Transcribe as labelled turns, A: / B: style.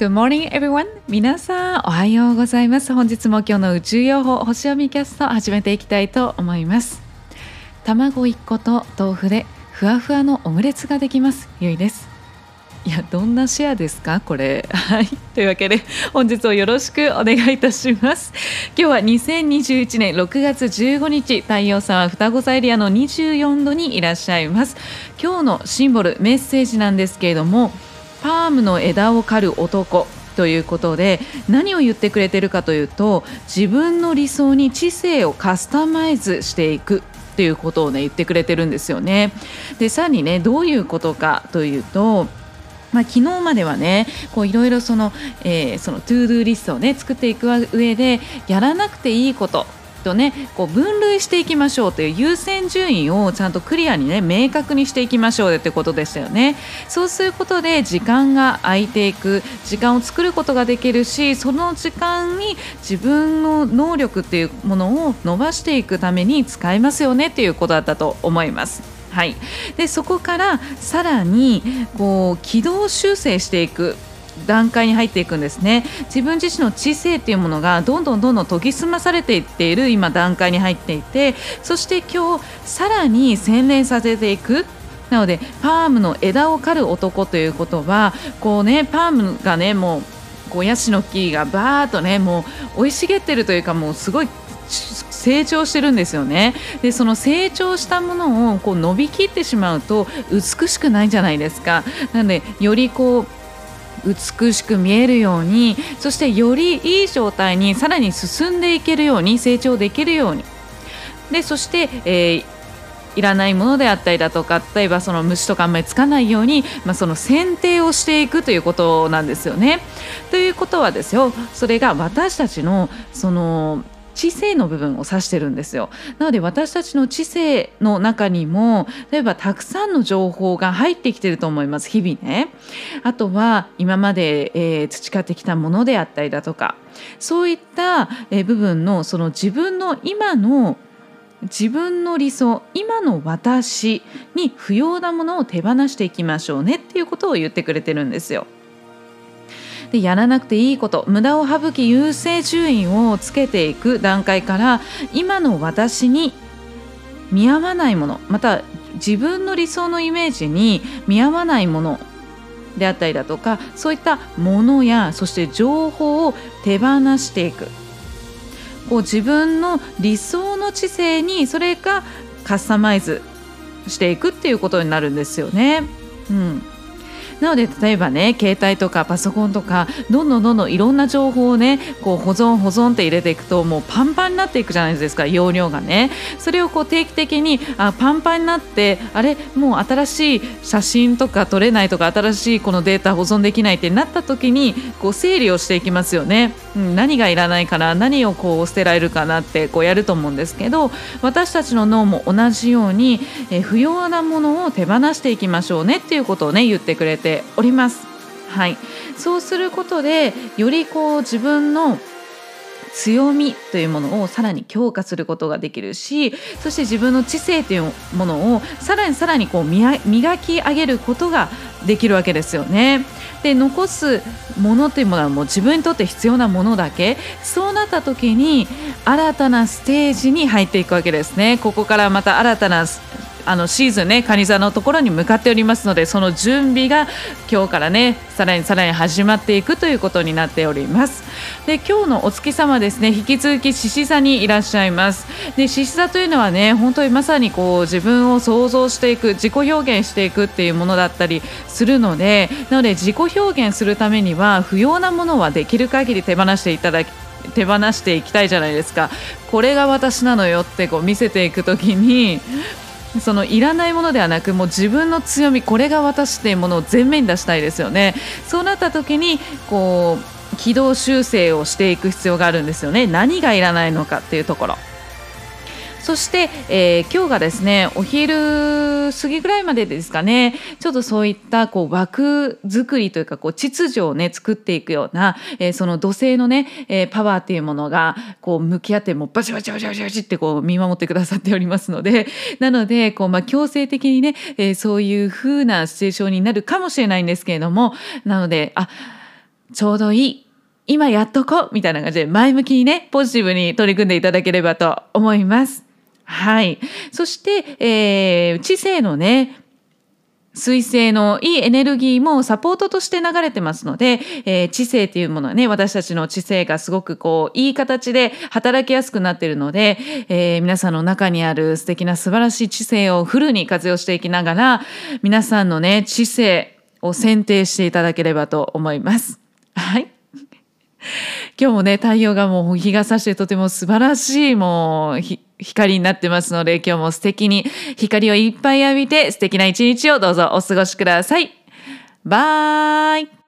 A: Good morning everyone. 皆さんおはようございます。本日も今日の宇宙予報星読みキャスト始めていきたいと思います。卵1個と豆腐でふわふわのオムレツができます。ゆいです。いやどんなシェアですか？これ。はい。というわけで本日をよろしくお願いいたします。今日は2021年6月15日太陽さんは双子座エリアの24度にいらっしゃいます。今日のシンボルメッセージなんですけれどもパームの枝を刈る男ということで何を言ってくれてるかというと自分の理想に知性をカスタマイズしていくっていうことをね言ってくれてるんですよね。でさらにねどういうことかというとまあ、昨日まではねこういろいろその、えー、その to-do リストをね作っていく上でやらなくていいこととねこう分類していきましょうという優先順位をちゃんとクリアにね明確にしていきましょうよってことでしたよね。そうすることで時間が空いていく時間を作ることができるしその時間に自分の能力っていうものを伸ばしていくために使えますよねっていうことだったと思います。はい、でそこからさらにこう軌道修正していく。段階に入っていくんですね。自分自身の知性っていうものがどんどんどんどん研ぎ澄まされていっている今段階に入っていてそして今日さらに洗練させていく。なのでパームの枝を刈る男ということはこうねパームがねもうこうヤシの木がバーッとねもう生い茂ってるというかもうすごい成長してるんですよね。でその成長したものをこう伸びきってしまうと美しくないじゃないですか。なのでよりこう美しく見えるようにそしてよりいい状態にさらに進んでいけるように成長できるようにでそして、えーいらないものであったりだとか例えばその虫とかあんまりつかないように、まあ、その剪定をしていくということなんですよね。ということはですよそれが私たちのその知性の部分を指してるんですよ。なので私たちの知性の中にも例えばたくさんの情報が入ってきてると思います。日々ね。あとは今まで、えー、培ってきたものであったりだとか。そういった、えー、部分のその自分の今の自分の理想今の私に不要なものを手放していきましょうねっていうことを言ってくれてるんですよ。でやらなくていいこと無駄を省き優先順位をつけていく段階から今の私に見合わないものまた自分の理想のイメージに見合わないものであったりだとかそういったものやそして情報を手放していくこう自分の理想の知性にそれがカスタマイズしていくっていうことになるんですよね。うん、なので例えばね携帯とかパソコンとかどんどんどんどんいろんな情報をねこう保存保存って入れていくともうパンパンになっていくじゃないですか容量がね。それをこう定期的にあパンパンになってあれもう新しい写真とか撮れないとか新しいこのデータ保存できないってなった時にこう整理をしていきますよね、うん、何がいらないかな何をこう捨てられるかなってこうやると思うんですけど私たちの脳も同じように、え不要なものを手放していきましょうねっていうことをね言ってくれてております。はい、そうすることでよりこう自分の強みというものをさらに強化することができるしそして自分の知性というものをさらにさらにこう磨き上げることができるわけですよね。で残すものというものはもう自分にとって必要なものだけそうなった時に新たなステージに入っていくわけですね。ここからまた新たなあのシーズンね蟹座のところに向かっておりますのでその準備が今日からねさらにさらに始まっていくということになっております。で今日のお月様ですね引き続き獅子座にいらっしゃいます。で獅子座というのはね本当にまさにこう自分を想像していく自己表現していくっていうものだったりするのでなので自己表現するためには不要なものはできる限り手放していただき手放していきたいじゃないですか。これが私なのよってこう見せていく時にそのいらないものではなくもう自分の強みこれが私っていうものを前面に出したいですよね。そうなった時にこう軌道修正をしていく必要があるんですよね。何がいらないのかっていうところ。そして、えー、今日がですねお昼過ぎぐらいまでですかね。ちょっとそういったこう枠作りというかこう秩序をね作っていくような、えー、その土星のね、えー、パワーっていうものがこう向き合ってもうバチバチバチバチバチってこう見守ってくださっておりますので。なのでこう、まあ、強制的にね、えー、そういう風なシチュエーションになるかもしれないんですけれども。なのであちょうどいい。今やっとこう。みたいな感じで前向きにねポジティブに取り組んでいただければと思います。はい、そして、えー、知性のね水星のいいエネルギーもサポートとして流れてますので、えー、知性っていうものはね私たちの知性がすごくこういい形で働きやすくなっているので、えー、皆さんの中にある素敵な素晴らしい知性をフルに活用していきながら皆さんのね知性を選定していただければと思います。はい今日もね太陽がもう日が差してとても素晴らしいもう光になってますので今日も素敵に光をいっぱい浴びて素敵な一日をどうぞお過ごしください。バイ